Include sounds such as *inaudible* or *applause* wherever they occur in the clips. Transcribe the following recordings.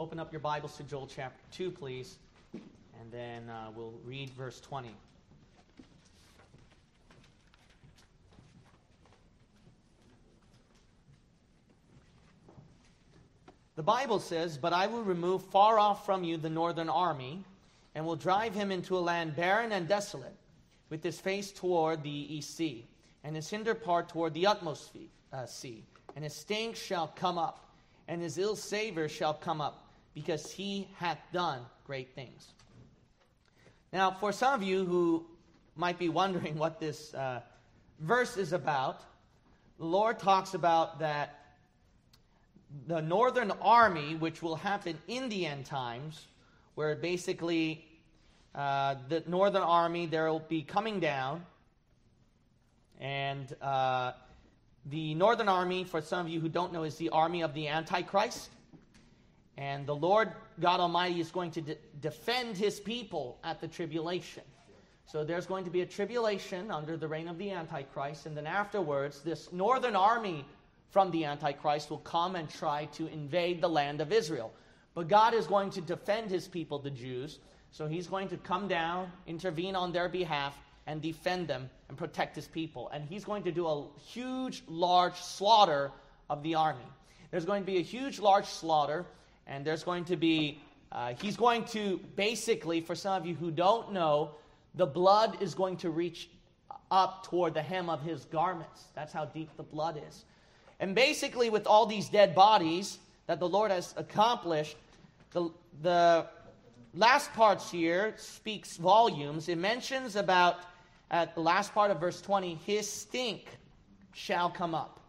open up your Bibles to Joel chapter 2, please, and then uh, we'll read verse 20. The Bible says, But I will remove far off from you the northern army, and will drive him into a land barren and desolate, with his face toward the east sea, and his hinder part toward the utmost uh, sea. And his stink shall come up, and his ill savor shall come up, because he hath done great things. Now, for some of you who might be wondering what this uh, verse is about, the Lord talks about that the northern army, which will happen in the end times, where basically uh, the northern army there will be coming down, and uh, the northern army, for some of you who don't know, is the army of the Antichrist. And the Lord God Almighty is going to de- defend his people at the tribulation. So there's going to be a tribulation under the reign of the Antichrist, and then afterwards, this northern army from the Antichrist will come and try to invade the land of Israel. But God is going to defend his people, the Jews. So he's going to come down, intervene on their behalf, and defend them and protect his people. And he's going to do a huge, large slaughter of the army. There's going to be a huge, large slaughter, and there's going to be, uh, he's going to basically, for some of you who don't know, the blood is going to reach up toward the hem of his garments. That's how deep the blood is. And basically, with all these dead bodies that the Lord has accomplished, the, the last parts here speaks volumes. It mentions about, at the last part of verse 20, his stink shall come up.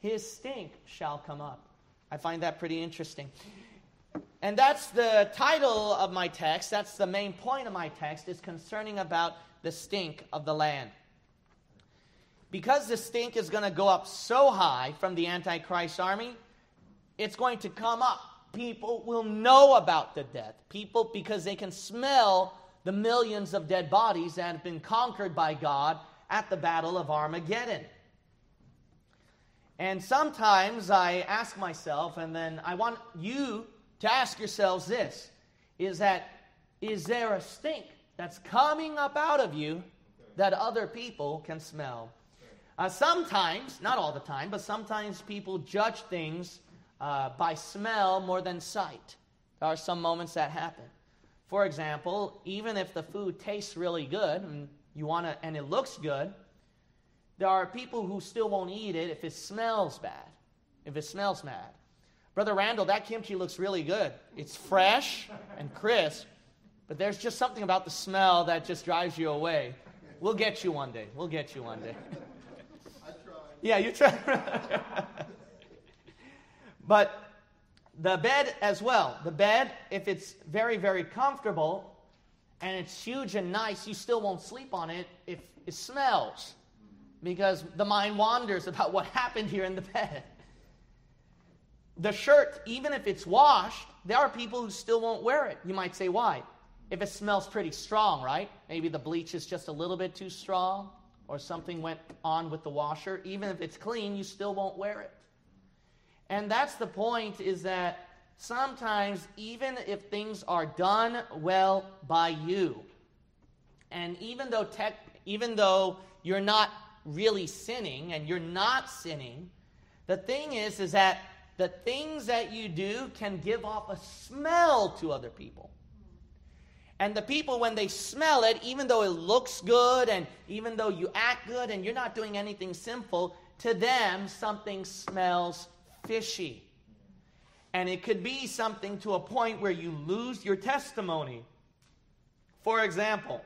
His stink shall come up. I find that pretty interesting. And that's the title of my text. That's the main point of my text is concerning about the stink of the land because the stink is going to go up so high from the Antichrist army, it's going to come up. People will know about the death. People, because they can smell the millions of dead bodies that have been conquered by God at the Battle of Armageddon. And sometimes I ask myself, and then I want you to ask yourselves this is that, is there a stink that's coming up out of you that other people can smell? Uh, sometimes, not all the time, but sometimes people judge things uh, by smell more than sight. There are some moments that happen. For example, even if the food tastes really good and you want to, and it looks good, there are people who still won't eat it if it smells bad. If it smells bad. Brother Randall, that kimchi looks really good. It's fresh and crisp, but there's just something about the smell that just drives you away. We'll get you one day. We'll get you one day. I tried. Yeah, you try. *laughs* but the bed as well. The bed, if it's very, very comfortable and it's huge and nice, you still won't sleep on it if it smells because the mind wanders about what happened here in the bed. The shirt, even if it's washed, there are people who still won't wear it. You might say, why? If it smells pretty strong, right? Maybe the bleach is just a little bit too strong or something went on with the washer, even if it's clean, you still won't wear it. And that's the point is that sometimes, even if things are done well by you, and even though tech, even though you're not really sinning and you're not sinning, the thing is is that the things that you do can give off a smell to other people. And the people, when they smell it, even though it looks good and even though you act good and you're not doing anything sinful, to them something smells fishy. And it could be something to a point where you lose your testimony. For example,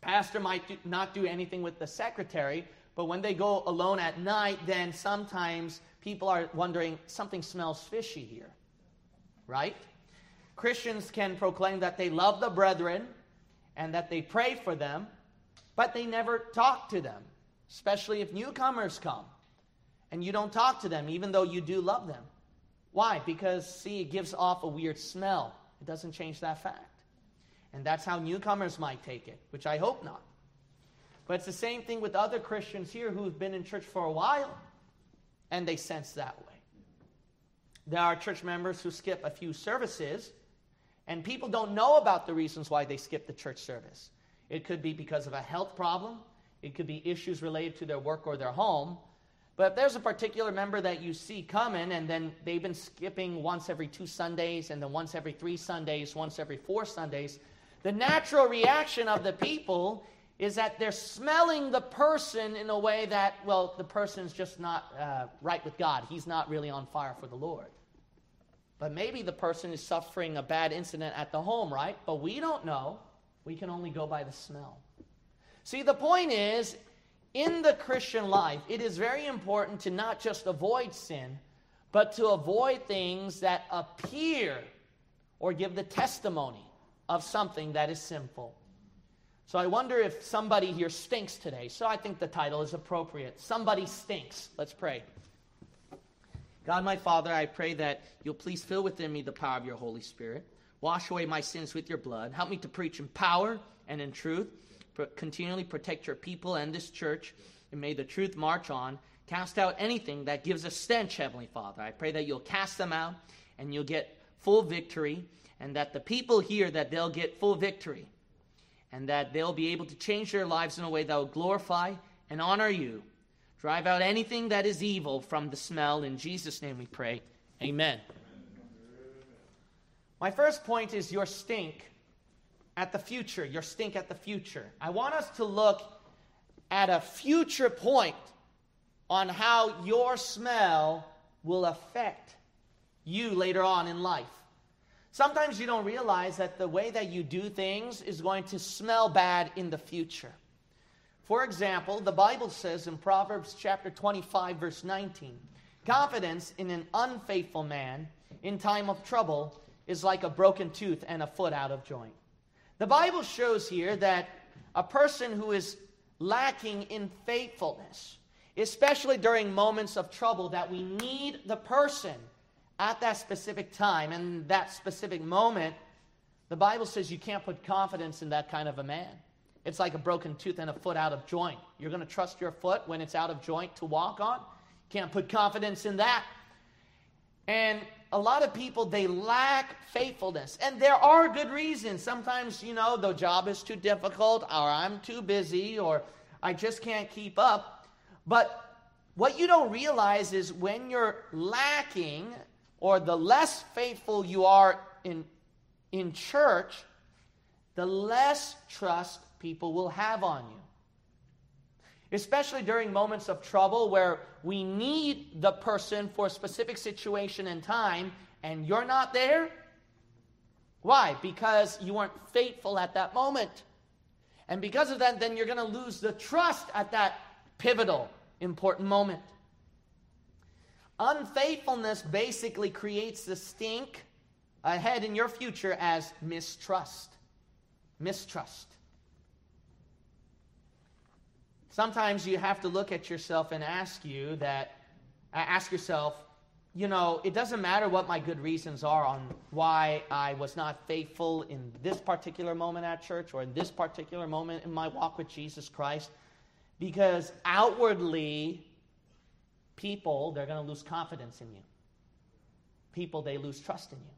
pastor might do, not do anything with the secretary, but when they go alone at night, then sometimes people are wondering something smells fishy here. Right? Christians can proclaim that they love the brethren and that they pray for them, but they never talk to them, especially if newcomers come and you don't talk to them, even though you do love them. Why? Because, see, it gives off a weird smell. It doesn't change that fact. And that's how newcomers might take it, which I hope not. But it's the same thing with other Christians here who've been in church for a while and they sense that way. There are church members who skip a few services, and people don't know about the reasons why they skip the church service. It could be because of a health problem, it could be issues related to their work or their home. But if there's a particular member that you see coming, and then they've been skipping once every two Sundays, and then once every three Sundays, once every four Sundays, the natural reaction of the people is that they're smelling the person in a way that, well, the person's just not uh, right with God. He's not really on fire for the Lord. But maybe the person is suffering a bad incident at the home, right? But we don't know. We can only go by the smell. See, the point is, in the Christian life, it is very important to not just avoid sin, but to avoid things that appear or give the testimony of something that is sinful. So I wonder if somebody here stinks today. So I think the title is appropriate. Somebody stinks. Let's pray. God, my Father, I pray that you'll please fill within me the power of your Holy Spirit. Wash away my sins with your blood. Help me to preach in power and in truth. Continually protect your people and this church, and may the truth march on. Cast out anything that gives a stench, Heavenly Father. I pray that you'll cast them out and you'll get full victory, and that the people here that they'll get full victory and that they'll be able to change their lives in a way that will glorify and honor you. Drive out anything that is evil from the smell. In Jesus' name we pray. Amen. My first point is your stink at the future. Your stink at the future. I want us to look at a future point on how your smell will affect you later on in life. Sometimes you don't realize that the way that you do things is going to smell bad in the future. For example, the Bible says in Proverbs chapter 25 verse 19, confidence in an unfaithful man in time of trouble is like a broken tooth and a foot out of joint. The Bible shows here that a person who is lacking in faithfulness, especially during moments of trouble that we need the person at that specific time and that specific moment, the Bible says you can't put confidence in that kind of a man. It's like a broken tooth and a foot out of joint. You're going to trust your foot when it's out of joint to walk on? Can't put confidence in that. And a lot of people, they lack faithfulness. And there are good reasons. Sometimes, you know, the job is too difficult, or I'm too busy, or I just can't keep up. But what you don't realize is when you're lacking or the less faithful you are in, in church, the less trust people will have on you. Especially during moments of trouble where we need the person for a specific situation and time, and you're not there. Why? Because you weren't faithful at that moment. And because of that, then you're going to lose the trust at that pivotal, important moment. Unfaithfulness basically creates the stink ahead in your future as mistrust. Mistrust. Sometimes you have to look at yourself and ask you that ask yourself, you know, it doesn't matter what my good reasons are on why I was not faithful in this particular moment at church or in this particular moment in my walk with Jesus Christ because outwardly People, they're going to lose confidence in you. People, they lose trust in you.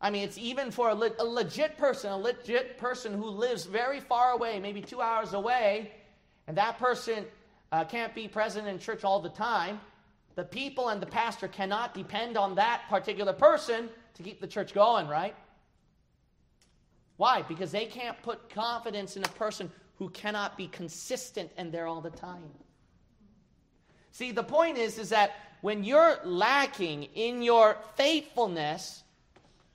I mean, it's even for a, le- a legit person, a legit person who lives very far away, maybe two hours away, and that person uh, can't be present in church all the time. The people and the pastor cannot depend on that particular person to keep the church going, right? Why? Because they can't put confidence in a person who cannot be consistent and there all the time. See, the point is, is that when you're lacking in your faithfulness,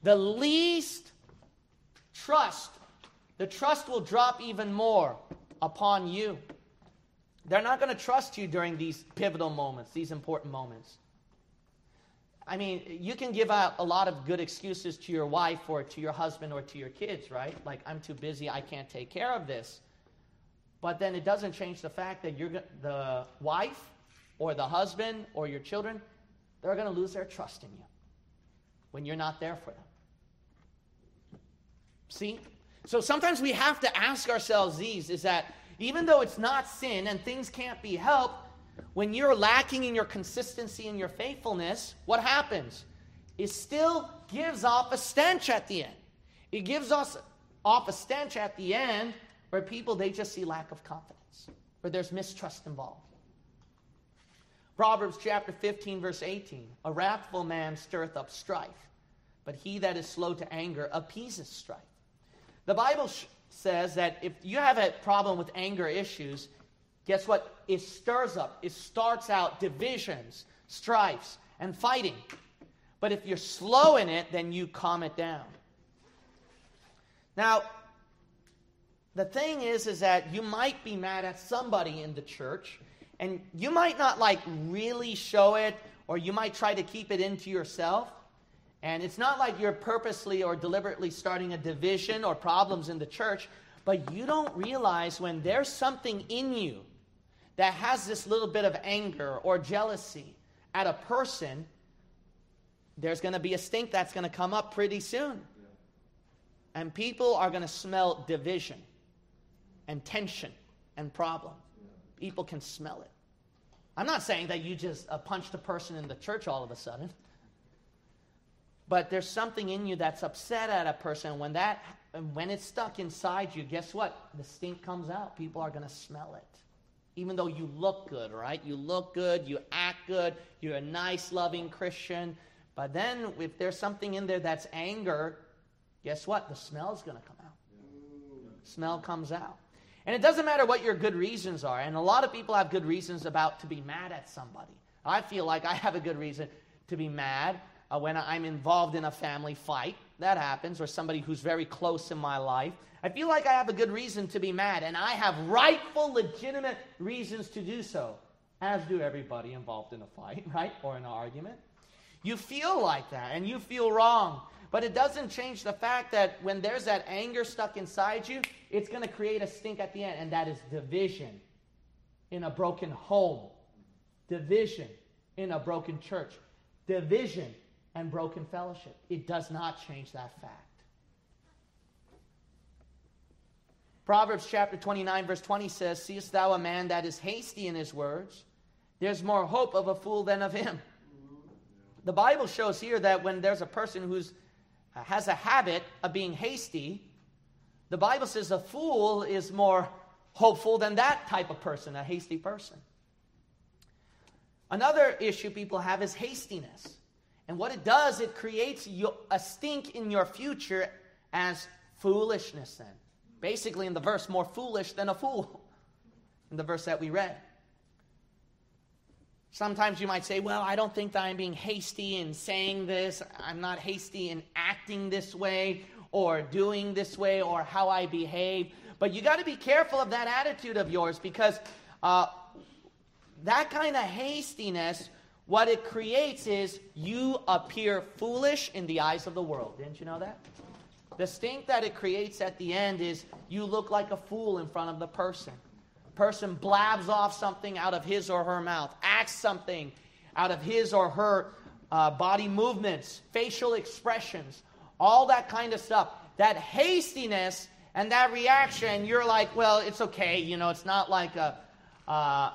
the least trust, the trust will drop even more upon you. They're not going to trust you during these pivotal moments, these important moments. I mean, you can give out a lot of good excuses to your wife or to your husband or to your kids, right? Like, I'm too busy, I can't take care of this. But then it doesn't change the fact that you're the wife or the husband or your children, they're going to lose their trust in you when you're not there for them. See? So sometimes we have to ask ourselves these is that even though it's not sin and things can't be helped, when you're lacking in your consistency and your faithfulness, what happens? It still gives off a stench at the end. It gives us off a stench at the end where people they just see lack of confidence, where there's mistrust involved. Proverbs chapter 15, verse 18 A wrathful man stirreth up strife, but he that is slow to anger appeases strife. The Bible sh- says that if you have a problem with anger issues, guess what? It stirs up, it starts out divisions, strifes, and fighting. But if you're slow in it, then you calm it down. Now, the thing is, is that you might be mad at somebody in the church, and you might not like really show it, or you might try to keep it into yourself. And it's not like you're purposely or deliberately starting a division or problems in the church, but you don't realize when there's something in you that has this little bit of anger or jealousy at a person, there's going to be a stink that's going to come up pretty soon. And people are going to smell division and tension and problem. People can smell it. I'm not saying that you just uh, punched a person in the church all of a sudden. But there's something in you that's upset at a person. When that when it's stuck inside you, guess what? The stink comes out. People are going to smell it. Even though you look good, right? You look good, you act good, you're a nice, loving Christian. But then if there's something in there that's anger, guess what? The smell's going to come out. Smell comes out. And it doesn't matter what your good reasons are. And a lot of people have good reasons about to be mad at somebody. I feel like I have a good reason to be mad uh, when I'm involved in a family fight. That happens, or somebody who's very close in my life. I feel like I have a good reason to be mad, and I have rightful, legitimate reasons to do so, as do everybody involved in a fight, *laughs* right? Or an argument. You feel like that, and you feel wrong. But it doesn't change the fact that when there's that anger stuck inside you, it's going to create a stink at the end, and that is division in a broken home, division in a broken church, division and broken fellowship. It does not change that fact. Proverbs chapter 29, verse 20 says, Seest thou a man that is hasty in his words? There's more hope of a fool than of him. The Bible shows here that when there's a person who uh, Uh, has a habit of being hasty, the Bible says a fool is more hopeful than that type of person, a hasty person. Another issue people have is hastiness. And what it does, it creates a stink in your future as foolishness, then. Basically, in the verse, more foolish than a fool, in the verse that we read. Sometimes you might say, Well, I don't think that I'm being hasty in saying this. I'm not hasty in acting this way or doing this way or how I behave. But you got to be careful of that attitude of yours because uh, that kind of hastiness what it creates is you appear foolish in the eyes of the world. Didn't you know that? The stink that it creates at the end is you look like a fool in front of the person. Person blabs off something out of his or her mouth, acts something out of his or her uh, body movements, facial expressions, all that kind of stuff. That hastiness and that reaction, you're like, well, it's okay. You know, it's not like a, uh,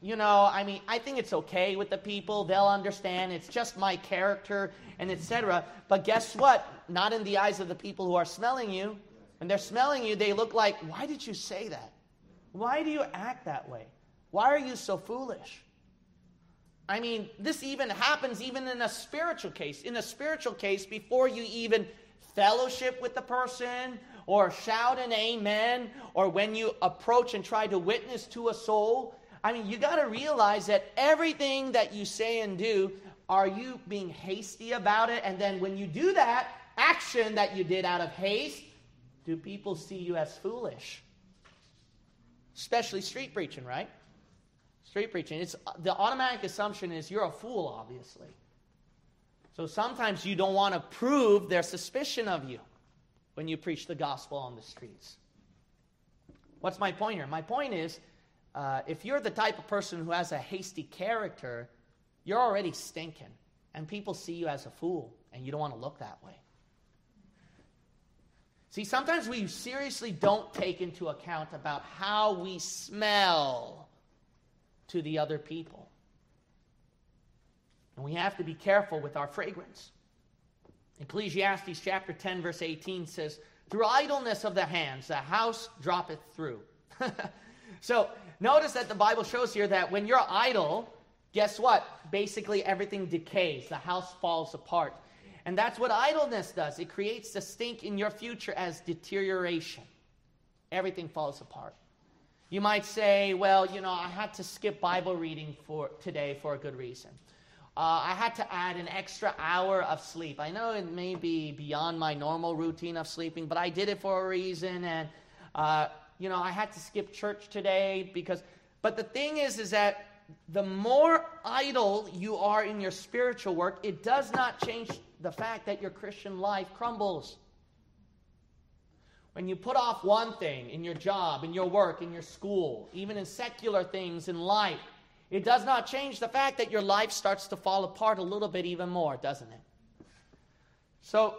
you know, I mean, I think it's okay with the people. They'll understand. It's just my character and etc. But guess what? Not in the eyes of the people who are smelling you. When they're smelling you, they look like, why did you say that? Why do you act that way? Why are you so foolish? I mean, this even happens even in a spiritual case. In a spiritual case, before you even fellowship with the person or shout an amen, or when you approach and try to witness to a soul, I mean, you got to realize that everything that you say and do, are you being hasty about it? And then when you do that action that you did out of haste, do people see you as foolish? Especially street preaching, right? Street preaching. It's the automatic assumption is you're a fool, obviously. So sometimes you don't want to prove their suspicion of you when you preach the gospel on the streets. What's my point here? My point is uh, if you're the type of person who has a hasty character, you're already stinking. And people see you as a fool, and you don't want to look that way. See, sometimes we seriously don't take into account about how we smell to the other people. And we have to be careful with our fragrance. Ecclesiastes chapter 10, verse 18 says, Through idleness of the hands, the house droppeth through. *laughs* so notice that the Bible shows here that when you're idle, guess what? Basically, everything decays, the house falls apart. And that's what idleness does it creates the stink in your future as deterioration. Everything falls apart. You might say, well, you know, I had to skip Bible reading for today for a good reason. Uh, I had to add an extra hour of sleep. I know it may be beyond my normal routine of sleeping, but I did it for a reason. And, uh, you know, I had to skip church today because. But the thing is, is that the more idle you are in your spiritual work, it does not change the fact that your Christian life crumbles. When you put off one thing in your job, in your work, in your school, even in secular things in life, it does not change the fact that your life starts to fall apart a little bit even more, doesn't it? So,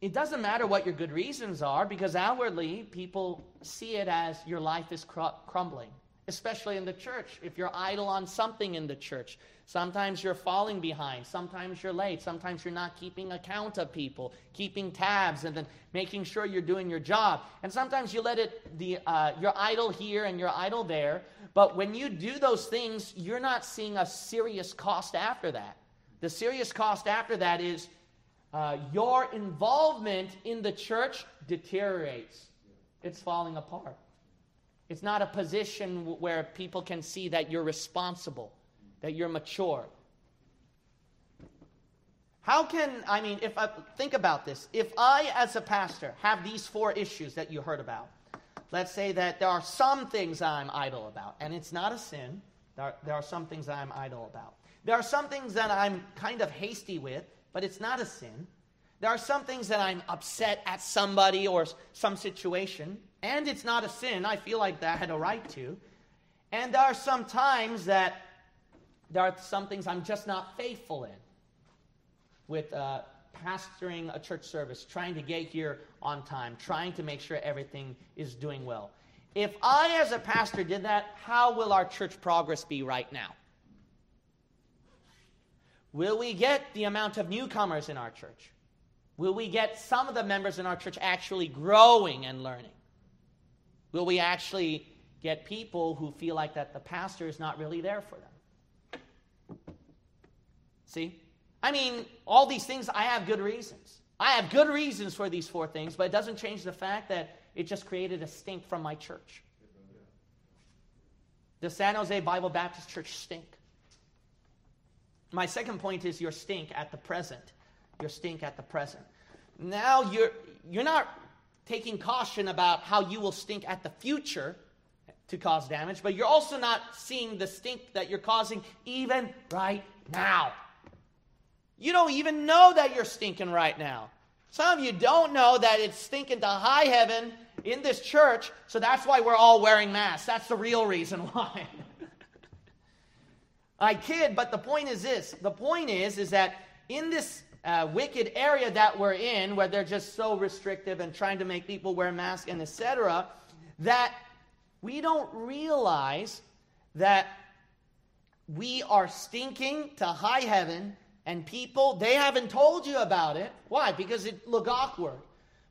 it doesn't matter what your good reasons are because outwardly people see it as your life is cr- crumbling especially in the church. If you're idle on something in the church, sometimes you're falling behind, sometimes you're late, sometimes you're not keeping account of people, keeping tabs, and then making sure you're doing your job. And sometimes you let it, the, uh, you're idle here and you're idle there. But when you do those things, you're not seeing a serious cost after that. The serious cost after that is uh, your involvement in the church deteriorates. It's falling apart. It's not a position where people can see that you're responsible, that you're mature. How can, I mean, if I think about this, if I, as a pastor, have these four issues that you heard about, let's say that there are some things I'm idle about, and it's not a sin. There are, there are some things I'm idle about. There are some things that I'm kind of hasty with, but it's not a sin. There are some things that I'm upset at somebody or some situation, and it's not a sin. I feel like that I had a right to. And there are some times that there are some things I'm just not faithful in with uh, pastoring a church service, trying to get here on time, trying to make sure everything is doing well. If I, as a pastor, did that, how will our church progress be right now? Will we get the amount of newcomers in our church? Will we get some of the members in our church actually growing and learning? Will we actually get people who feel like that the pastor is not really there for them? See? I mean, all these things, I have good reasons. I have good reasons for these four things, but it doesn't change the fact that it just created a stink from my church. The San Jose Bible Baptist Church stink. My second point is your stink at the present. Your stink at the present. Now you're, you're not taking caution about how you will stink at the future to cause damage, but you're also not seeing the stink that you're causing even right now. You don't even know that you're stinking right now. Some of you don't know that it's stinking to high heaven in this church, so that's why we're all wearing masks. That's the real reason *laughs* why. I kid, but the point is this. The point is, is that in this uh, wicked area that we're in, where they're just so restrictive and trying to make people wear masks and etc., that we don't realize that we are stinking to high heaven and people they haven't told you about it. Why? Because it look awkward.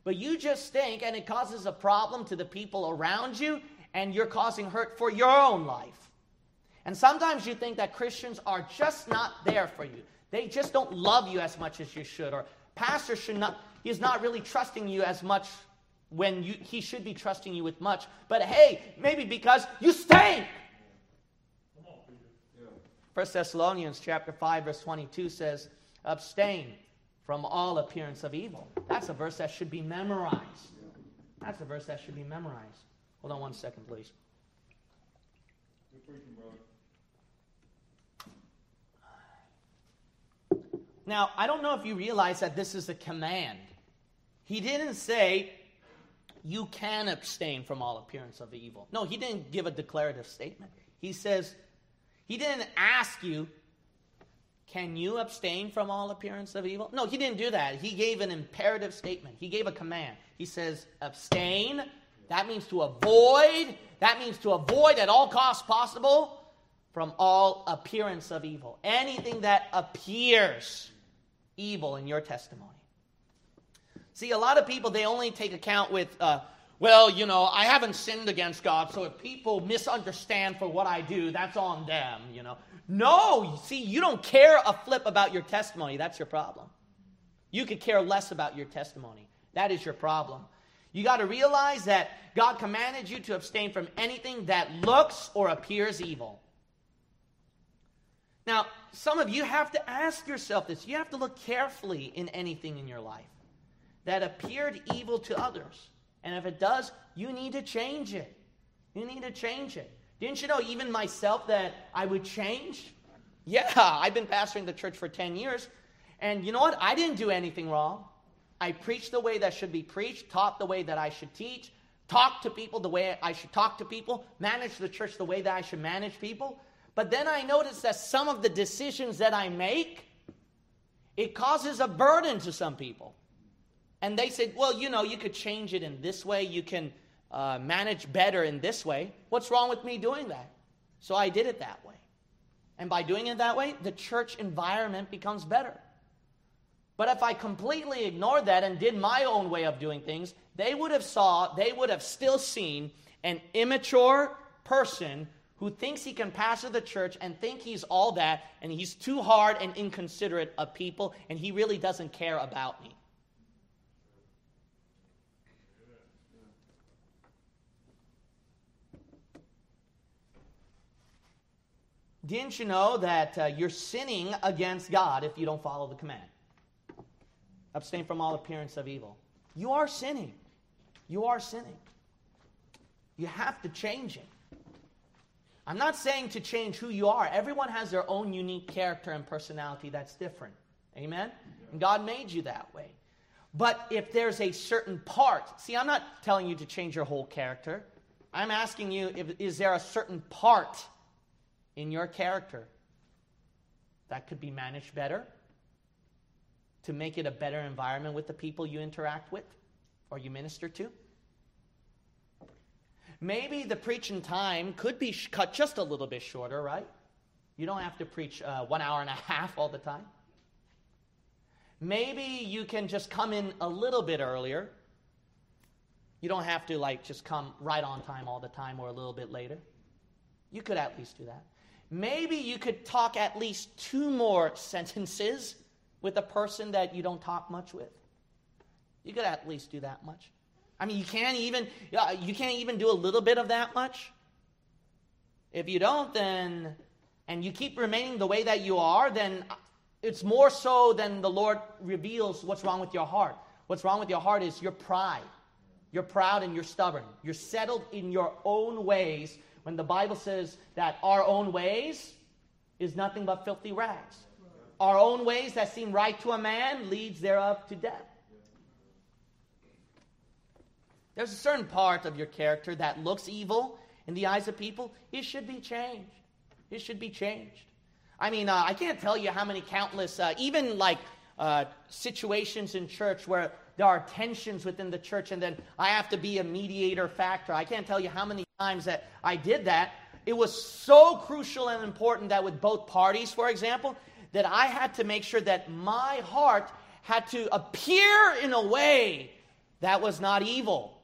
But you just stink and it causes a problem to the people around you and you're causing hurt for your own life. And sometimes you think that christians are just not there for you they just don't love you as much as you should. Or pastor should not, he's not really trusting you as much when you, he should be trusting you with much. But hey, maybe because you stink. First Thessalonians chapter 5, verse 22 says, abstain from all appearance of evil. That's a verse that should be memorized. That's a verse that should be memorized. Hold on one second, please. Now, I don't know if you realize that this is a command. He didn't say, you can abstain from all appearance of evil. No, he didn't give a declarative statement. He says, he didn't ask you, can you abstain from all appearance of evil? No, he didn't do that. He gave an imperative statement. He gave a command. He says, abstain. That means to avoid. That means to avoid at all costs possible. from all appearance of evil. Anything that appears evil in your testimony. See, a lot of people, they only take account with, uh, well, you know, I haven't sinned against God, so if people misunderstand for what I do, that's on them, you know. No, see, you don't care a flip about your testimony. That's your problem. You could care less about your testimony. That is your problem. You got to realize that God commanded you to abstain from anything that looks or appears evil. Now, some of you have to ask yourself this. You have to look carefully in anything in your life that appeared evil to others. And if it does, you need to change it. You need to change it. Didn't you know, even myself, that I would change? *laughs* Yeah, I've been pastoring the church for 10 years. And you know what? I didn't do anything wrong. I preached the way that should be preached, taught the way that I should teach, talked to people the way I should talk to people, managed the church the way that I should manage people. But then I noticed that some of the decisions that I make, it causes a burden to some people. And they said, well, you know, you could change it in this way. You can uh, manage better in this way. What's wrong with me doing that? So I did it that way. And by doing it that way, the church environment becomes better. But if I completely ignored that and did my own way of doing things, they would have saw, they would have still seen an immature person who thinks he can pastor the church and think he's all that and he's too hard and inconsiderate of people and he really doesn't care about me. Didn't you know that uh, you're sinning against God if you don't follow the command? Abstain from all appearance of evil. You are sinning. You are sinning. You have to change it. I'm not saying to change who you are. Everyone has their own unique character and personality that's different. Amen? And God made you that way. But if there's a certain part, see, I'm not telling you to change your whole character. I'm asking you, if, is there a certain part in your character that could be managed better to make it a better environment with the people you interact with or you minister to? Maybe the preaching time could be cut just a little bit shorter, right? You don't have to preach uh, one hour and a *laughs* half all the time. Maybe you can just come in a little bit earlier. You don't have to like just come right on time all the time or a little bit later. You could at least do that. Maybe you could talk at least two more *laughs* sentences with a person that you don't talk much with. You could at least do that much. I mean, you can't even you can't even do a little bit of that much. If you don't, then and you keep remaining the way that you are, then it's more so than the Lord reveals what's wrong with your heart. What's wrong with your heart is your pride. You're proud and you're stubborn. You're settled in your own ways when the Bible says that our own ways is nothing but filthy rags. Our own ways that seem right to a man leads thereof to death. There's a certain part of your character that looks evil in the eyes of people. It should be changed. It should be changed. I mean, uh, I can't tell you how many countless, uh, even like uh, situations in church where there are tensions within the church, and then I have to be a mediator factor. I can't tell you how many times that I did that. It was so crucial and important that with both parties, for example, that I had to make sure that my heart had to appear in a way that was not evil.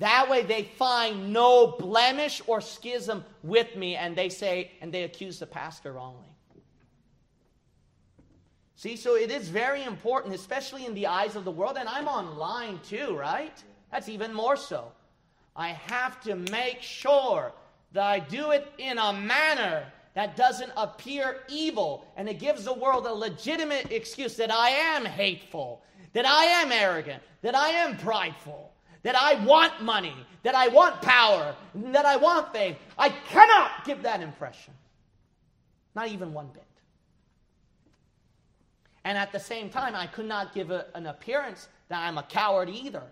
That way they find no blemish or schism with me and they say, and they accuse the pastor wrongly. See, so it is very important, especially in the eyes of the world, and I'm online too, right? That's even more so. I have to make sure that I do it in a manner that doesn't appear evil and it gives the world a legitimate excuse that I am hateful, that I am arrogant, that I am prideful that I want money, that I want power, that I want fame. I cannot give that impression. Not even one bit. And at the same time, I could not give a, an appearance that I'm a coward either,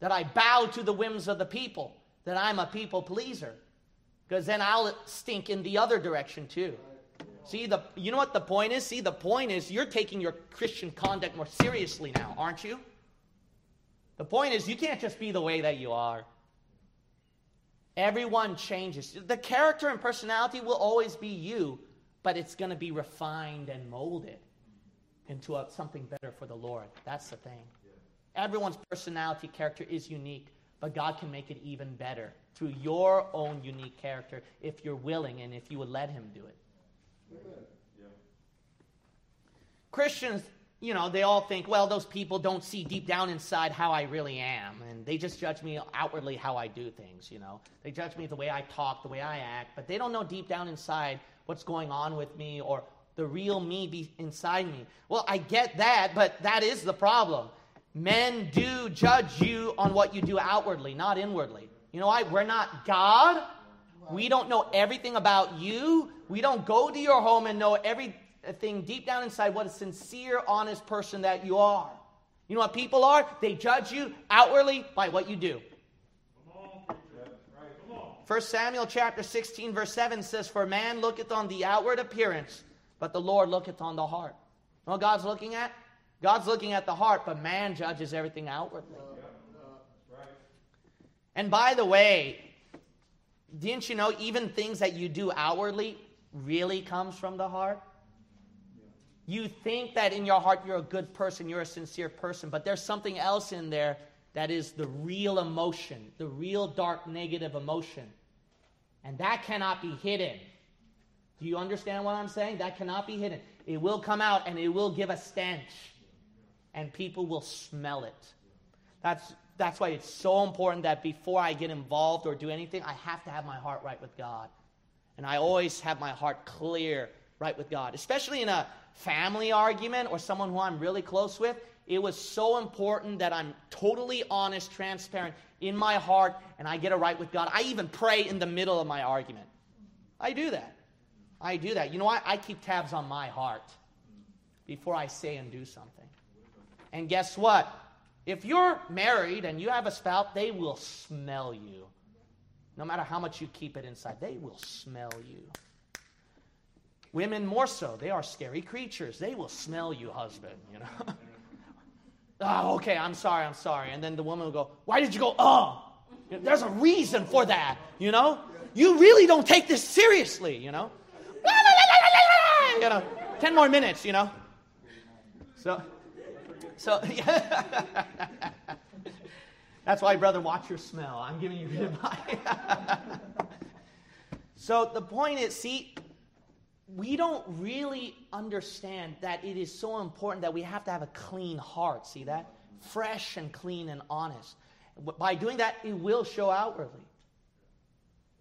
that I bow to the whims of the people, that I'm a people pleaser, because then I'll stink in the other direction too. See, the, you know what the point is? See, the point is you're taking your Christian conduct more seriously now, aren't you? The point is, you can't just be the way that you are. Everyone changes. The character and personality will always be you, but it's going to be refined and molded into a, something better for the Lord. That's the thing. Yeah. Everyone's personality, character is unique, but God can make it even better through your own unique character if you're willing and if you would let Him do it. Yeah. Christians you know, they all think, well, those people don't see deep down inside how I really am. And they just judge me outwardly how I do things, you know. They judge me the way I talk, the way I act, but they don't know deep down inside what's going on with me or the real me be inside me. Well, I get that, but that is the problem. Men do judge you on what you do outwardly, not inwardly. You know why? We're not God. We don't know everything about you. We don't go to your home and know every thing deep down inside what a sincere, honest person that you are. You know what people are? They judge you outwardly by what you do. 1 Samuel chapter 16, verse 7 says, For man looketh on the outward appearance, but the Lord looketh on the heart. You know what God's looking at? God's looking at the heart, but man judges everything outwardly. And by the way, didn't you know even things that you do outwardly really comes from the heart? You think that in your heart you're a good person, you're a sincere person, but there's something else in there that is the real emotion, the real dark negative emotion. And that cannot be hidden. Do you understand what I'm saying? That cannot be hidden. It will come out and it will give a stench, and people will smell it. That's, that's why it's so important that before I get involved or do anything, I have to have my heart right with God. And I always have my heart clear right with God, especially in a family argument or someone who I'm really close with, it was so important that I'm totally honest, transparent in my heart, and I get it right with God. I even pray in the middle of my argument. I do that. I do that. You know what? I keep tabs on my heart before I say and do something. And guess what? If you're married and you have a spouse, they will smell you. No matter how much you keep it inside, they will smell you. Women more so. They are scary creatures. They will smell you, husband, you know. oh, *laughs* okay, I'm sorry, I'm sorry. And then the woman will go, Why did you go, oh? There's a reason for that, you know? You really don't take this seriously, you know? *laughs* you know, 10 more minutes, you know? So, so, *laughs* yeah. That's why, brother, watch your smell. I'm giving you good advice. so the point is, see, we don't really understand that it is so important that we have to have a clean heart. See that? Fresh and clean and honest. By doing that, it will show outwardly.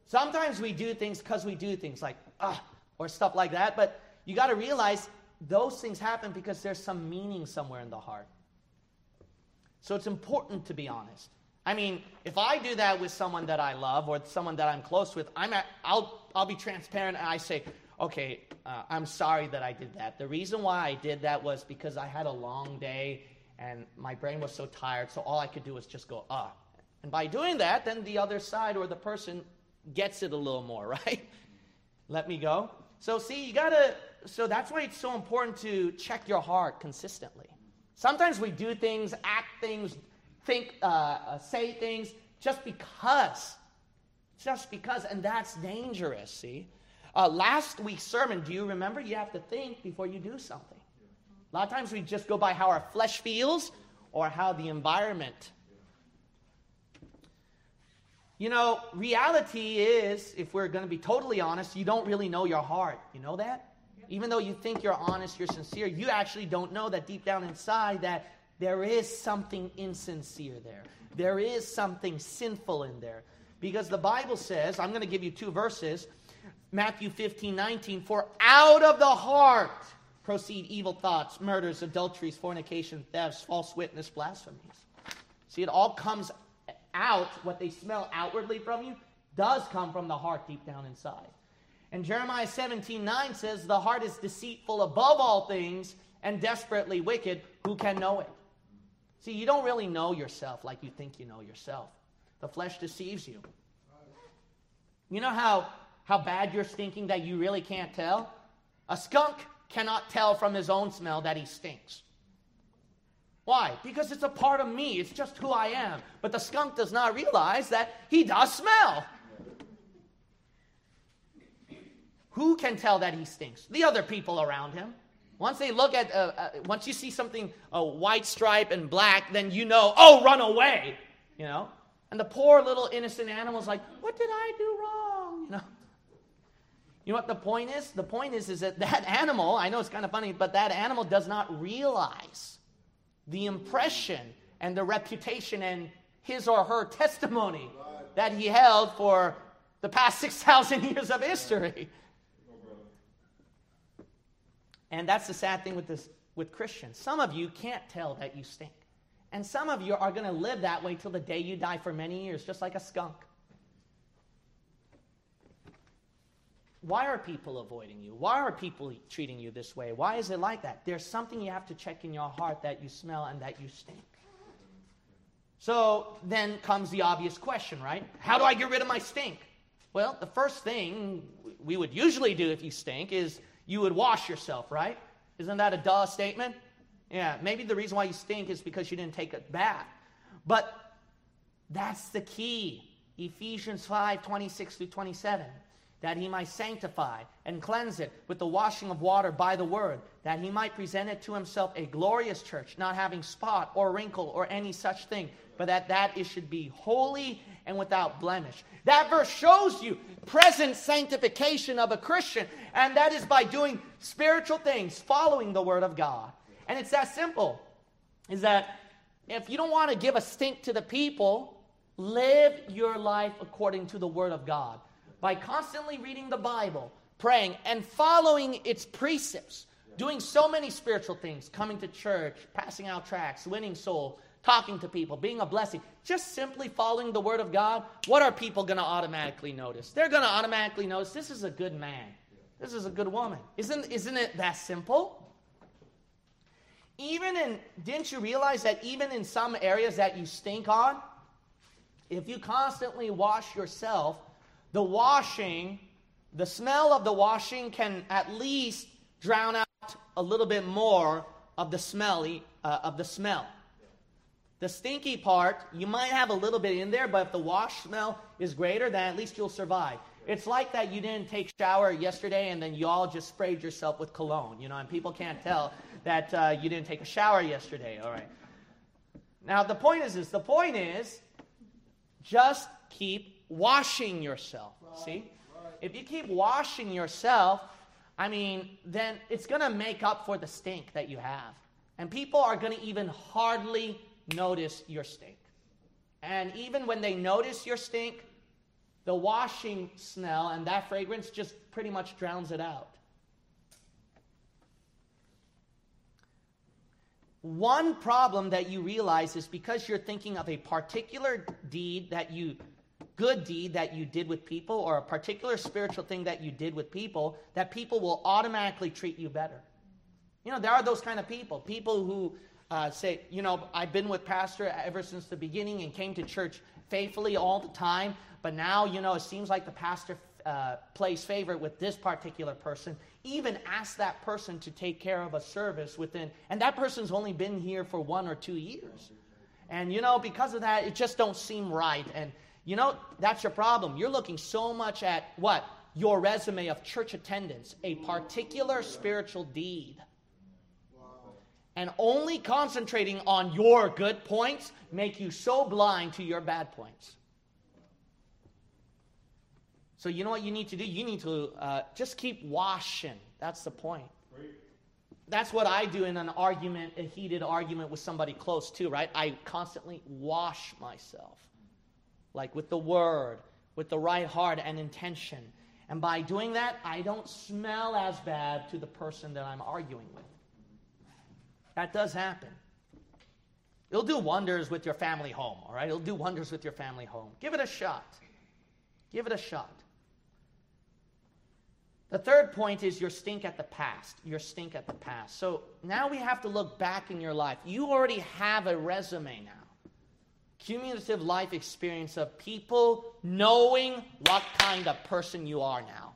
Sometimes we do things because we do things like, ah, or stuff like that, but you got to realize those things happen because there's some meaning somewhere in the heart. So it's important to be honest. I mean, if I do that with someone that I love or someone that I'm close with, I'm at, I'll, I'll be transparent and I say, okay, uh, I'm sorry that I did that. The reason why I did that was because I had a long day and my brain was so tired, so all I could do was just go, ah. And by doing that, then the other side or the person gets it a little more, *laughs* right? Let me go. So, see, you gotta, so that's why it's so important to check your heart consistently. Sometimes we do things, act things, think, uh, uh, say things just because. Just because, and that's dangerous, see? Uh, last week's sermon, do you remember? You have to think before you do something. A lot of times we just go by how our flesh feels or how the environment. You know, reality is, if we're going to be totally honest, you don't really know your heart. You know that? Even though you think you're honest, you're sincere, you actually don't know that deep down inside that there is something insincere there. There is something sinful in there. Because the Bible says, I'm going to give you two verses. Matthew 15, 19, for out of the heart proceed evil thoughts, murders, adulteries, fornication, thefts, false witness, blasphemies. See, it all comes out, what they smell outwardly from you does come from the heart deep down inside. And Jeremiah 17, 9 says, The heart is deceitful above all things and desperately wicked. Who can know it? See, you don't really know yourself like you think you know yourself. The flesh deceives you. You know how how bad you're stinking that you really can't tell? A skunk cannot tell from his own smell that he stinks. Why? Because it's a part of me. It's just who I am. But the skunk does not realize that he does smell. Who can tell that he stinks? The other people around him. Once they look at, uh, uh, once you see something, a white stripe and black, then you know, oh, run away, you know? And the poor little innocent animal's like, what did I do wrong? You know? You know what the point is? The point is, is that that *laughs* animal, I know it's kind of funny, but that animal does not realize the impression and the reputation and his or her testimony that he held for the past *laughs* 6,000 years of history. And that's the sad thing with this with Christians. Some of you can't tell that you stink. And some of you are going to live that way till the day you die for many years, just like a skunk. Why are people avoiding you? Why are people treating you this way? Why is it like that? There's something you have to check in your heart that you smell and that you stink. So then comes the obvious question, right? How do I get rid of my stink? Well, the first thing we would usually do if you stink is you would wash yourself, right? Isn't that a duh statement? Yeah, maybe the reason why you stink is because you didn't take a bath. But that's the key. Ephesians 5 26 through 27. That he might sanctify and cleanse it with the washing of water by the word, that he might present it to himself a glorious church, not having spot or wrinkle or any such thing, but that that it should be holy and without blemish. That verse shows you present sanctification of a Christian, and that is by doing spiritual things, following the word of God. And it's that simple. Is that if you don't want to give a stink to the people, live your life according to the Word of God. By constantly reading the Bible, praying, and following its precepts, doing so many spiritual things, coming to church, passing out tracts, winning souls, talking to people, being a blessing, just simply following the Word of God, what are people going to automatically notice? They're going to automatically notice this is a good man. This is a good woman. Isn't, isn't it that simple? even in, didn't you realize that even in some areas that you stink on, if you constantly wash yourself, the washing, the smell of the washing can at least drown out a little bit more of the smelly uh, of the smell. The stinky part, you might have a little bit in there, but if the wash smell is greater, then at least you'll survive. It's like that you didn't take shower yesterday and then you all just sprayed yourself with cologne, you know, and people can't tell that uh, you didn't take a shower yesterday. All right. Now, the point is this the point is just keep washing yourself. Right, See? Right. If you keep washing yourself, I mean, then it's going to make up for the stink that you have. And people are going to even hardly notice your stink. And even when they notice your stink, the washing smell and that fragrance just pretty much drowns it out. One problem that you realize is because you're thinking of a particular deed that you, good deed that you did with people, or a particular spiritual thing that you did with people, that people will automatically treat you better. You know, there are those kind of people. People who uh, say, you know, I've been with Pastor ever since the beginning and came to church faithfully all the time, but now, you know, it seems like the pastor uh, plays favorite with this particular person, even ask that person to take care of a service within, and that person's only been here for one or two years. And you know, because of that, it just don't seem right. And you know, that's your problem. You're looking so much at what? Your resume of church attendance, a particular spiritual deed. And only concentrating on your good points make you so blind to your bad points. So, you know what you need to do? You need to uh, just keep washing. That's the point. That's what I do in an argument, a heated argument with somebody close to, right? I constantly wash myself, like with the word, with the right heart and intention. And by doing that, I don't smell as bad to the person that I'm arguing with. That does happen. It'll do wonders with your family home, all right? It'll do wonders with your family home. Give it a shot. Give it a shot. The third point is your stink at the past. Your stink at the past. So now we have to look back in your life. You already have a resume now. Cumulative life experience of people knowing what kind of person you are now.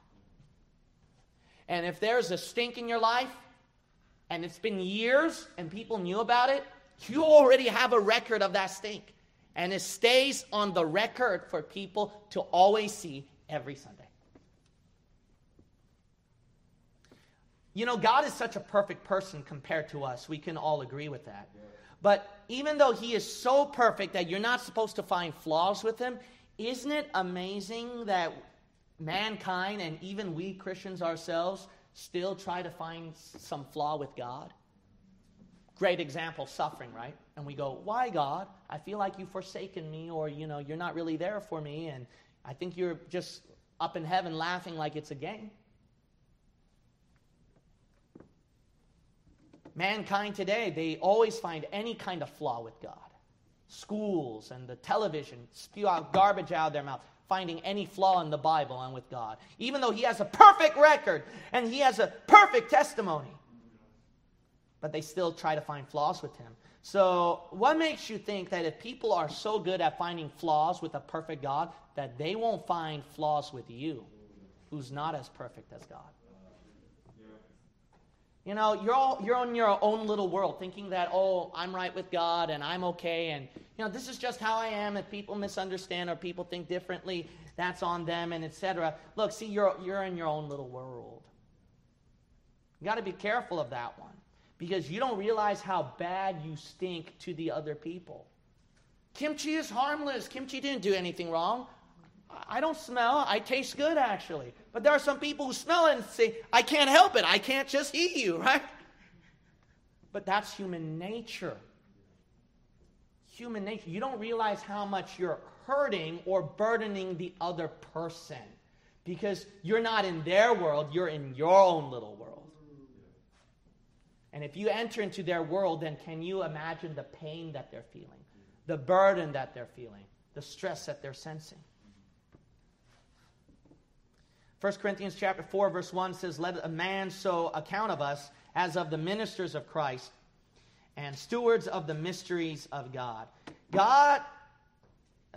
And if there's a stink in your life, and it's been years and people knew about it, you already have a record of that stink. And it stays on the record for people to always see every Sunday. You know, God is such a perfect person compared to us. We can all agree with that. But even though He is so perfect that you're not supposed to find flaws with Him, isn't it amazing that mankind and even we Christians ourselves still try to find some flaw with God? Great example, suffering, right? And we go, Why, God? I feel like you've forsaken me, or, you know, you're not really there for me, and I think you're just up in heaven laughing like it's a game. Mankind today, they always find any kind of flaw with God. Schools and the television spew out garbage out of their mouth, finding any flaw in the Bible and with God. Even though He has a perfect record and He has a perfect testimony. But they still try to find flaws with Him. So, what makes you think that if people are so good at finding flaws with a perfect God, that they won't find flaws with you, who's not as perfect as God? You know, you're all you're on your own little world, thinking that oh, I'm right with God and I'm okay, and you know this is just how I am. If people misunderstand or people think differently, that's on them, and etc. Look, see, you're you're in your own little world. You got to be careful of that one because you don't realize how bad you stink to the other people. Kimchi is harmless. Kimchi didn't do anything wrong. I don't smell. I taste good, actually. But there are some people who smell it and say, I can't help it. I can't just eat you, *laughs* right? But that's human nature. Human nature. You don't realize how much you're hurting or burdening the other person because you're not in their world, you're in your own little world. And if you enter into their world, then can you imagine the pain that they're feeling, the burden that they're feeling, the stress that they're sensing? 1 Corinthians chapter 4 verse 1 says let a man so account of us as of the ministers of Christ and stewards of the mysteries of God. God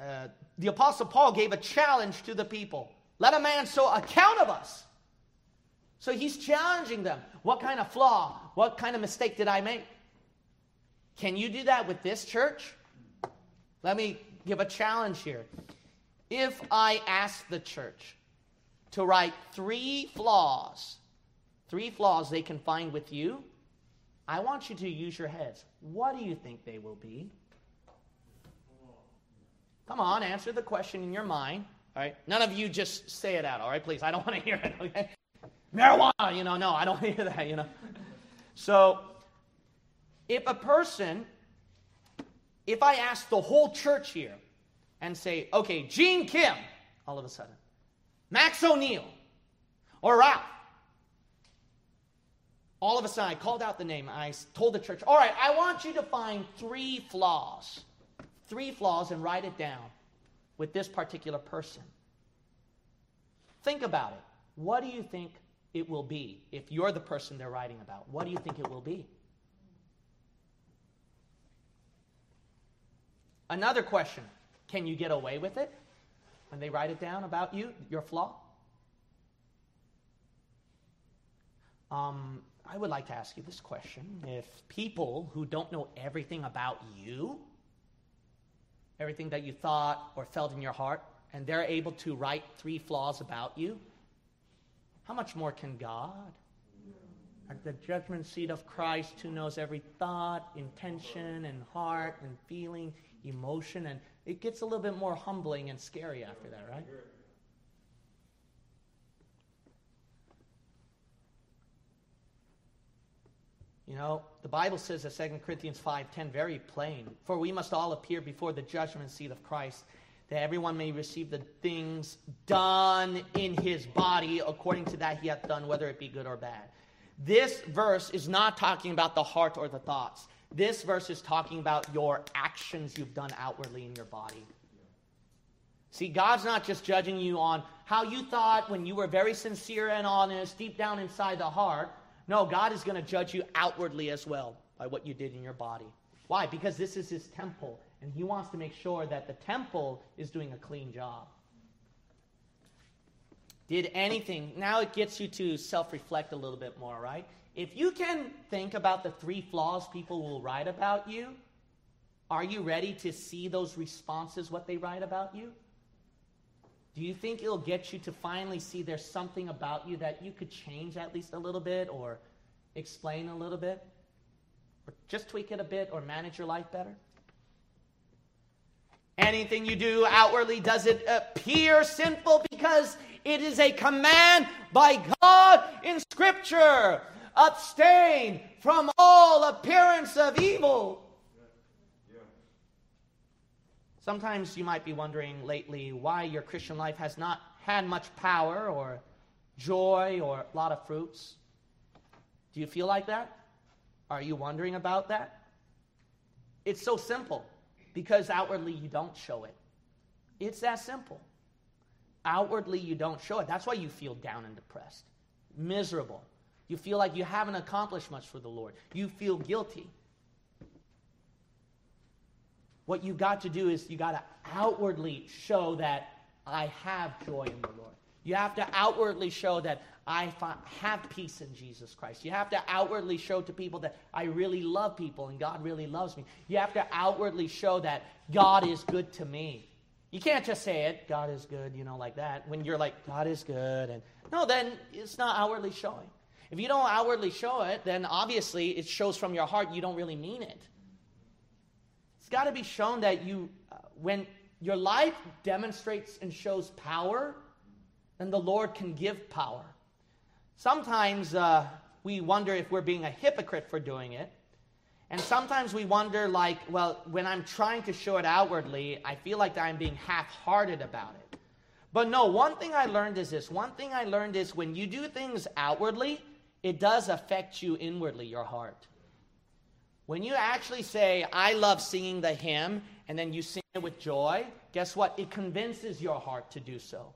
uh, the apostle Paul gave a challenge to the people. Let a man so account of us. So he's challenging them. What kind of flaw? What kind of mistake did I make? Can you do that with this church? Let me give a challenge here. If I ask the church, to write three flaws, three flaws they can find with you, I want you to use your heads. What do you think they will be? Come on, answer the question in your mind. All right. None of you just say it out, all right, please. I don't *laughs* want to hear it, okay? Marijuana, you know, no, I don't *laughs* hear that, you know. So, if a person, if I ask the whole church here and say, okay, Gene Kim, all of a sudden, Max O'Neill, or Ralph. All of a sudden, I called out the name. I told the church, all right, I want you to find three flaws. Three flaws and write it down with this particular person. Think about it. What do you think it will be if you're the person they're writing about? What do you think it will be? Another question Can you get away with it? When they write it down about you, your flaw? Um, I would like to ask you this question. If people who don't know everything about you, everything that you thought or felt in your heart, and they're able to write three flaws about you, how much more can God? At the judgment seat of Christ, who knows every thought, intention, and heart, and feeling, emotion, and it gets a little bit more humbling and scary after that, right? You know, the Bible says in 2 Corinthians 5:10 very plain, for we must all appear before the judgment seat of Christ, that everyone may receive the things done in his body according to that he hath done, whether it be good or bad. This verse is not talking about the heart or the thoughts. This verse is talking about your actions you've done outwardly in your body. See, God's not just judging you on how you thought when you were very sincere and honest, deep down inside the heart. No, God is going to judge you outwardly as well by what you did in your body. Why? Because this is His temple, and He wants to make sure that the temple is doing a clean job. Did anything, now it gets you to self reflect a little bit more, right? If you can think about the three flaws people will write about you, are you ready to see those responses, what they write about you? Do you think it'll get you to finally see there's something about you that you could change at least a little bit or explain a little bit? Or just tweak it a bit or manage your life better? Anything you do outwardly, does it appear sinful because it is a command by God in Scripture? Abstain from all appearance of evil. Sometimes you might be wondering lately why your Christian life has not had much power or joy or a lot of fruits. Do you feel like that? Are you wondering about that? It's so simple because outwardly you don't show it. It's that simple. Outwardly you don't show it. That's why you feel down and depressed, miserable. You feel like you haven't accomplished much for the Lord. You feel guilty. What you've got to do is you got to outwardly show that I have joy in the Lord. You have to outwardly show that I have peace in Jesus Christ. You have to outwardly show to people that I really love people and God really loves me. You have to outwardly show that God is good to me. You can't just say it, God is good, you know, like that, when you're like, God is good. And no, then it's not outwardly showing. If you don't outwardly show it, then obviously it shows from your heart you don't really mean it. It's got to be shown that you, uh, when your life demonstrates and shows power, then the Lord can give power. Sometimes uh, we wonder if we're being a hypocrite for doing it. And sometimes we wonder, like, well, when I'm trying to show it outwardly, I feel like I'm being half hearted about it. But no, one thing I learned is this. One thing I learned is when you do things outwardly, it does affect you inwardly, your heart. When you actually say, I love singing the hymn, and then you sing it with joy, guess what? It convinces your heart to do so.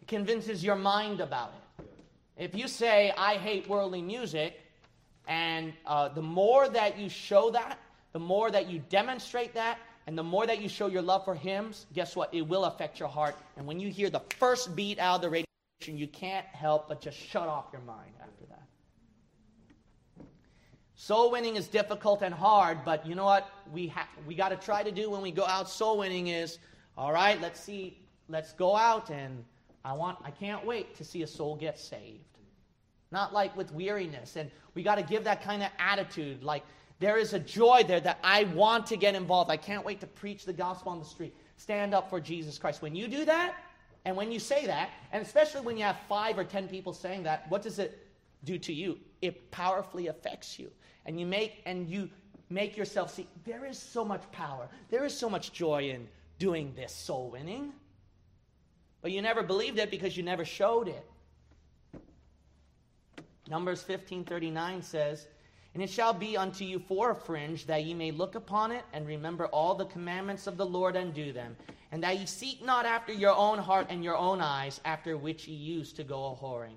It convinces your mind about it. If you say, I hate worldly music, and uh, the more that you show that, the more that you demonstrate that, and the more that you show your love for hymns, guess what? It will affect your heart. And when you hear the first beat out of the radio you can't help but just shut off your mind after that. Soul winning is difficult and hard, but you know what we ha- we got to try to do when we go out soul winning is all right. Let's see. Let's go out and I want. I can't wait to see a soul get saved. Not like with weariness, and we got to give that kind of attitude. Like there is a joy there that I want to get involved. I can't wait to preach the gospel on the street. Stand up for Jesus Christ. When you do that, and when you say that, and especially when you have five or ten people saying that, what does it do to you? It powerfully affects you. And you make and you make yourself see there is so much power. There is so much joy in doing this soul winning. But you never believed it because you never showed it. Numbers 1539 says and it shall be unto you for a fringe that ye may look upon it and remember all the commandments of the lord and do them and that ye seek not after your own heart and your own eyes after which ye used to go a whoring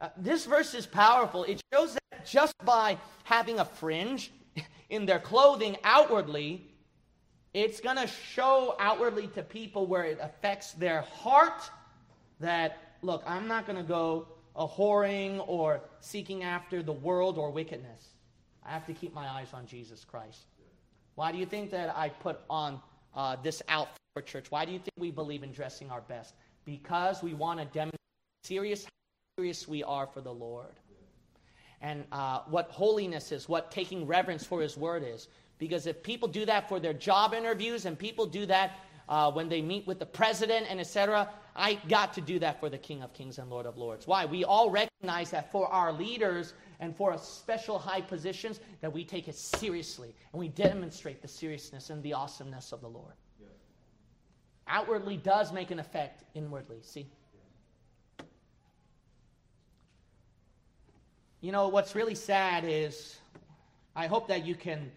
uh, this verse is powerful. It shows that just by having a fringe *laughs* in their clothing outwardly, it's going to show outwardly to people where it affects their heart that, look, I'm not going to go a whoring or seeking after the world or wickedness. I have to keep my eyes on Jesus Christ. Why do you think that I put on uh, this outfit for church? Why do you think we believe in dressing our best? Because we want to demonstrate serious serious we are for the Lord. And uh, what holiness is, what taking reverence for His word is. Because if people do that for their job interviews and people do that uh, when they meet with the president and etc., I got to do that for the King of Kings and Lord of Lords. Why? We all recognize that for our leaders and for special high positions, that we take it seriously and we demonstrate the seriousness and the awesomeness of the Lord. Yes. Outwardly does make an effect inwardly. See? You know, what's really sad is I hope that you can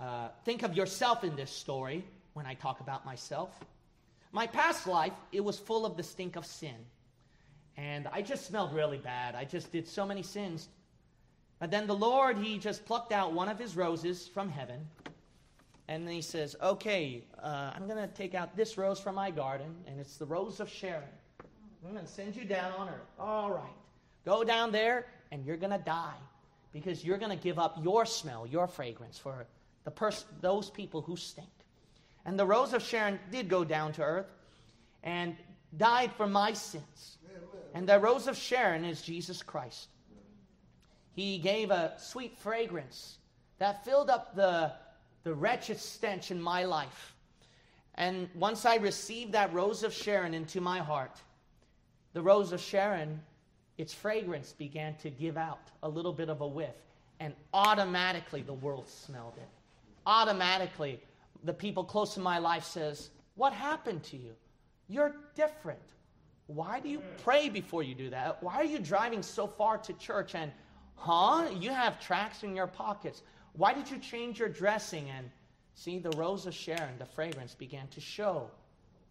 uh, think of yourself in this story when I talk about myself. My past life, it was full of the stink of sin. And I just smelled really bad. I just did so many sins. But then the Lord, He just plucked out one of His roses from heaven. And then He says, Okay, uh, I'm going to take out this rose from my garden, and it's the rose of Sharon. I'm going to send you down on earth. All right. Go down there and you're going to die because you're going to give up your smell, your fragrance for the pers- those people who stink. And the rose of Sharon did go down to earth, and died for my sins. And the rose of Sharon is Jesus Christ. He gave a sweet fragrance that filled up the, the wretched stench in my life. And once I received that rose of Sharon into my heart, the rose of Sharon, its fragrance began to give out a little bit of a whiff. And automatically the world smelled it. Automatically, the people close to my life says, What happened to you? You're different. Why do you pray before you do that? Why are you driving so far to church and, huh? You have tracts in your pockets. Why did you change your dressing? And see, the rose of Sharon, the fragrance began to show.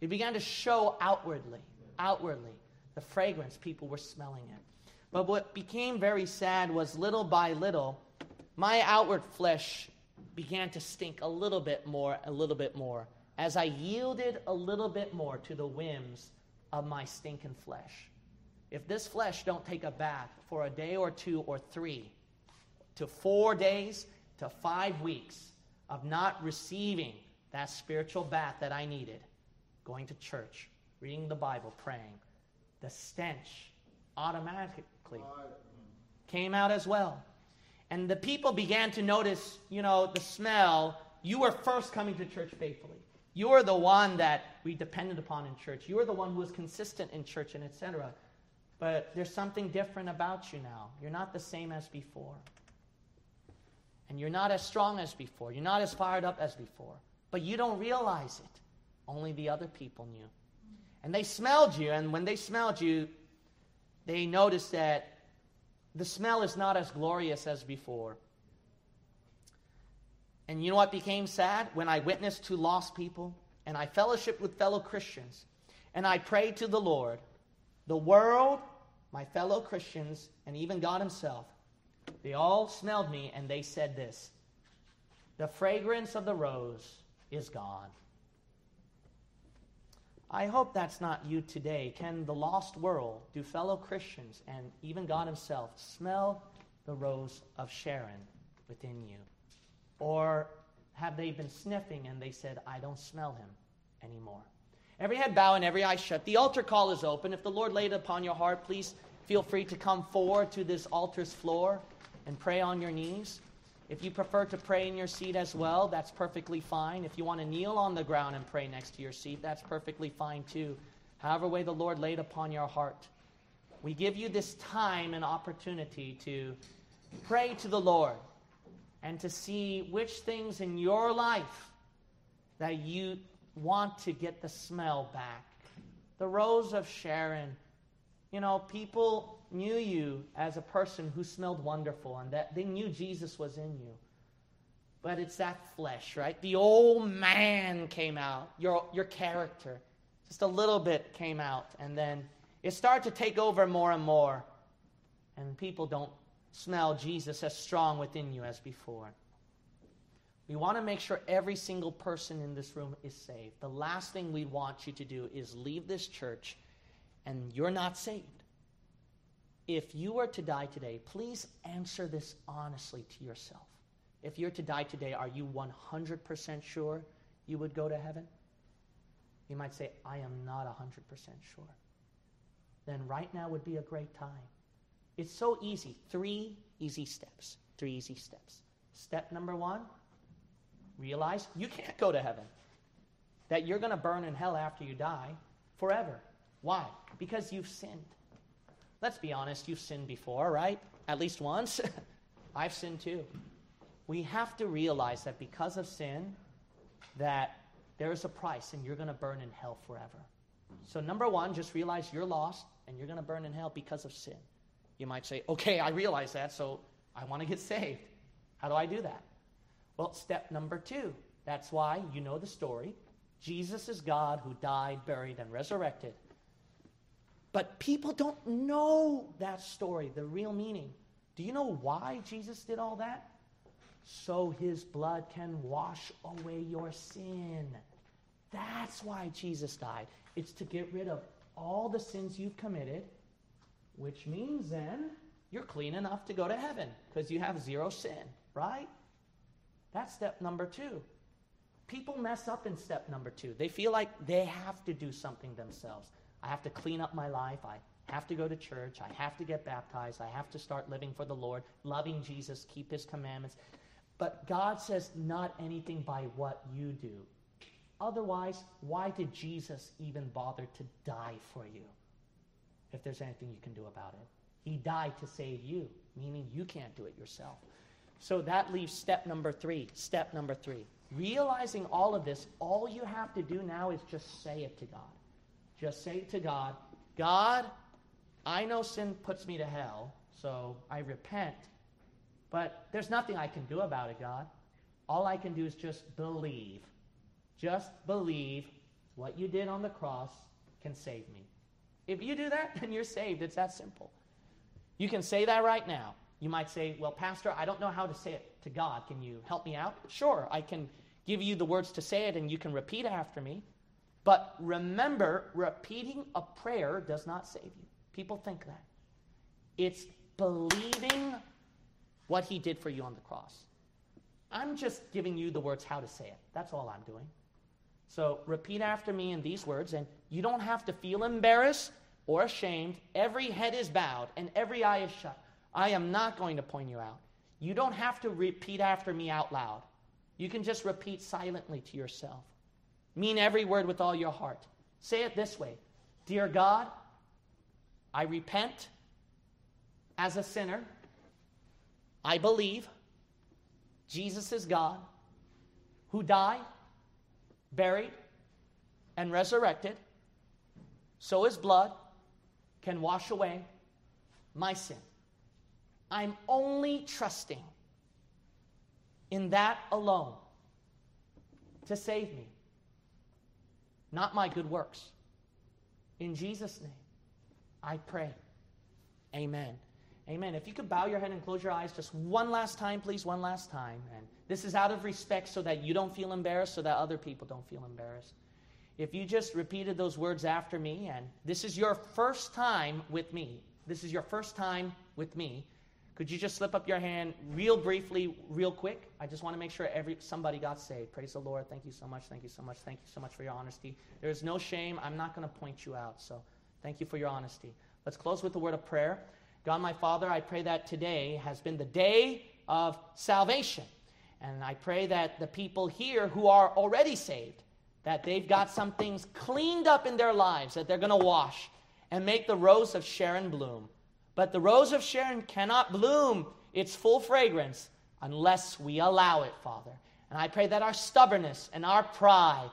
It began to show outwardly, outwardly, the fragrance, people were smelling it. But what became very sad was little by little, my outward flesh began to stink a little bit more, a little bit more, as I yielded a little bit more to the whims of my stinking flesh. If this flesh don't take a bath for a day or two or three, to four days to five weeks of not receiving that spiritual bath that I needed, going to church, reading the Bible, praying, the stench automatically came out as well. And the people began to notice, you know, the smell. You were first coming to church faithfully. You are the one that we depended upon in church. You are the one who was consistent in church and etc. But there's something different about you now. You're not the same as before. And you're not as strong as before. You're not as fired up as before. But you don't realize it. Only the other people knew. And they smelled you, and when they smelled you, they noticed that the smell is not as glorious as before. And you know what became sad? When I witnessed to lost people and I fellowshiped with fellow Christians and I prayed to the Lord, the world, my fellow Christians, and even God Himself, they all smelled me and they said this The fragrance of the rose is gone. I hope that's not you today. Can the lost world, do fellow Christians, and even God Himself smell the rose of Sharon within you? Or have they been sniffing and they said, I don't smell him anymore? Every head bow and every eye shut. The altar call is open. If the Lord laid upon your heart, please feel free to come forward to this altar's floor and pray on your knees. If you prefer to pray in your seat as well, that's perfectly fine. If you want to kneel on the ground and pray next to your seat, that's perfectly fine too. However, way the Lord laid upon your heart. We give you this time and opportunity to pray to the Lord and to see which things in your life that you want to get the smell back. The rose of Sharon. You know, people knew you as a person who smelled wonderful and that they knew Jesus was in you. But it's that flesh, right? The old man came out, your, your character. Just a little bit came out, and then it started to take over more and more. And people don't smell Jesus as strong within you as before. We want to make sure every single person in this room is saved. The last thing we want you to do is leave this church and you're not saved. If you were to die today, please answer this honestly to yourself. If you're to die today, are you 100% sure you would go to heaven? You might say, I am not 100% sure. Then right now would be a great time. It's so easy. Three easy steps. Three easy steps. Step number one realize you can't go to heaven, that you're going to burn in hell after you die forever. Why? Because you've sinned. Let's be honest, you've sinned before, right? At least once. *laughs* I've sinned too. We have to realize that because of sin, that there is a price and you're going to burn in hell forever. So, number one, just realize you're lost and you're going to burn in hell because of sin. You might say, okay, I realize that, so I want to get saved. How do I do that? Well, step number two. That's why you know the story. Jesus is God who died, buried, and resurrected. But people don't know that story, the real meaning. Do you know why Jesus did all that? So his blood can wash away your sin. That's why Jesus died. It's to get rid of all the sins you've committed which means then you're clean enough to go to heaven because you have zero sin, right? That's step number two. People mess up in step number two. They feel like they have to do something themselves. I have to clean up my life. I have to go to church. I have to get baptized. I have to start living for the Lord, loving Jesus, keep his commandments. But God says, not anything by what you do. Otherwise, why did Jesus even bother to die for you if there's anything you can do about it? He died to save you, meaning you can't do it yourself. So that leaves step number three. Step number three. Realizing all of this, all you have to do now is just say it to God. Just say it to God, God, I know sin puts me to hell, so I repent. But there's nothing I can do about it, God. All I can do is just believe. Just believe what you did on the cross can save me. If you do that, *laughs* then you're saved. It's that simple. You can say that right now. You might say, Well, Pastor, I don't know how to say it to God. Can you help me out? Sure, I can give you the words to say it and you can repeat after me. But remember, repeating a prayer does not save you. People think that. It's believing what he did for you on the cross. I'm just giving you the words how to say it. That's all I'm doing. So repeat after me in these words, and you don't have to feel embarrassed or ashamed. Every head is bowed and every eye is shut. I am not going to point you out. You don't have to repeat after me out loud. You can just repeat silently to yourself. Mean every word with all your heart. Say it this way Dear God, I repent as a sinner. I believe Jesus is God who died, buried, and resurrected so his blood can wash away my sin. I'm only trusting in that alone to save me, not my good works. In Jesus' name, I pray. Amen. Amen. If you could bow your head and close your eyes just one last time, please, one last time. And this is out of respect so that you don't feel embarrassed, so that other people don't feel embarrassed. If you just repeated those words after me, and this is your first time with me, this is your first time with me, could you just slip up your hand real briefly, real quick? I just want to make sure every somebody got saved. Praise the Lord. Thank you so much. Thank you so much. Thank you so much for your honesty. There is no shame. I'm not going to point you out. So thank you for your honesty. Let's close with a word of prayer. God, my Father, I pray that today has been the day of salvation. And I pray that the people here who are already saved, that they've got some things cleaned up in their lives that they're going to wash and make the rose of Sharon bloom. But the rose of Sharon cannot bloom its full fragrance unless we allow it, Father. And I pray that our stubbornness and our pride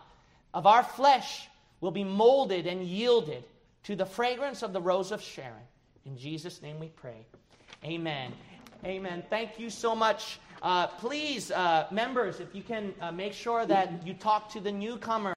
of our flesh will be molded and yielded to the fragrance of the rose of Sharon. In Jesus' name we pray. Amen. Amen. Thank you so much. Uh, please, uh, members, if you can uh, make sure that you talk to the newcomer.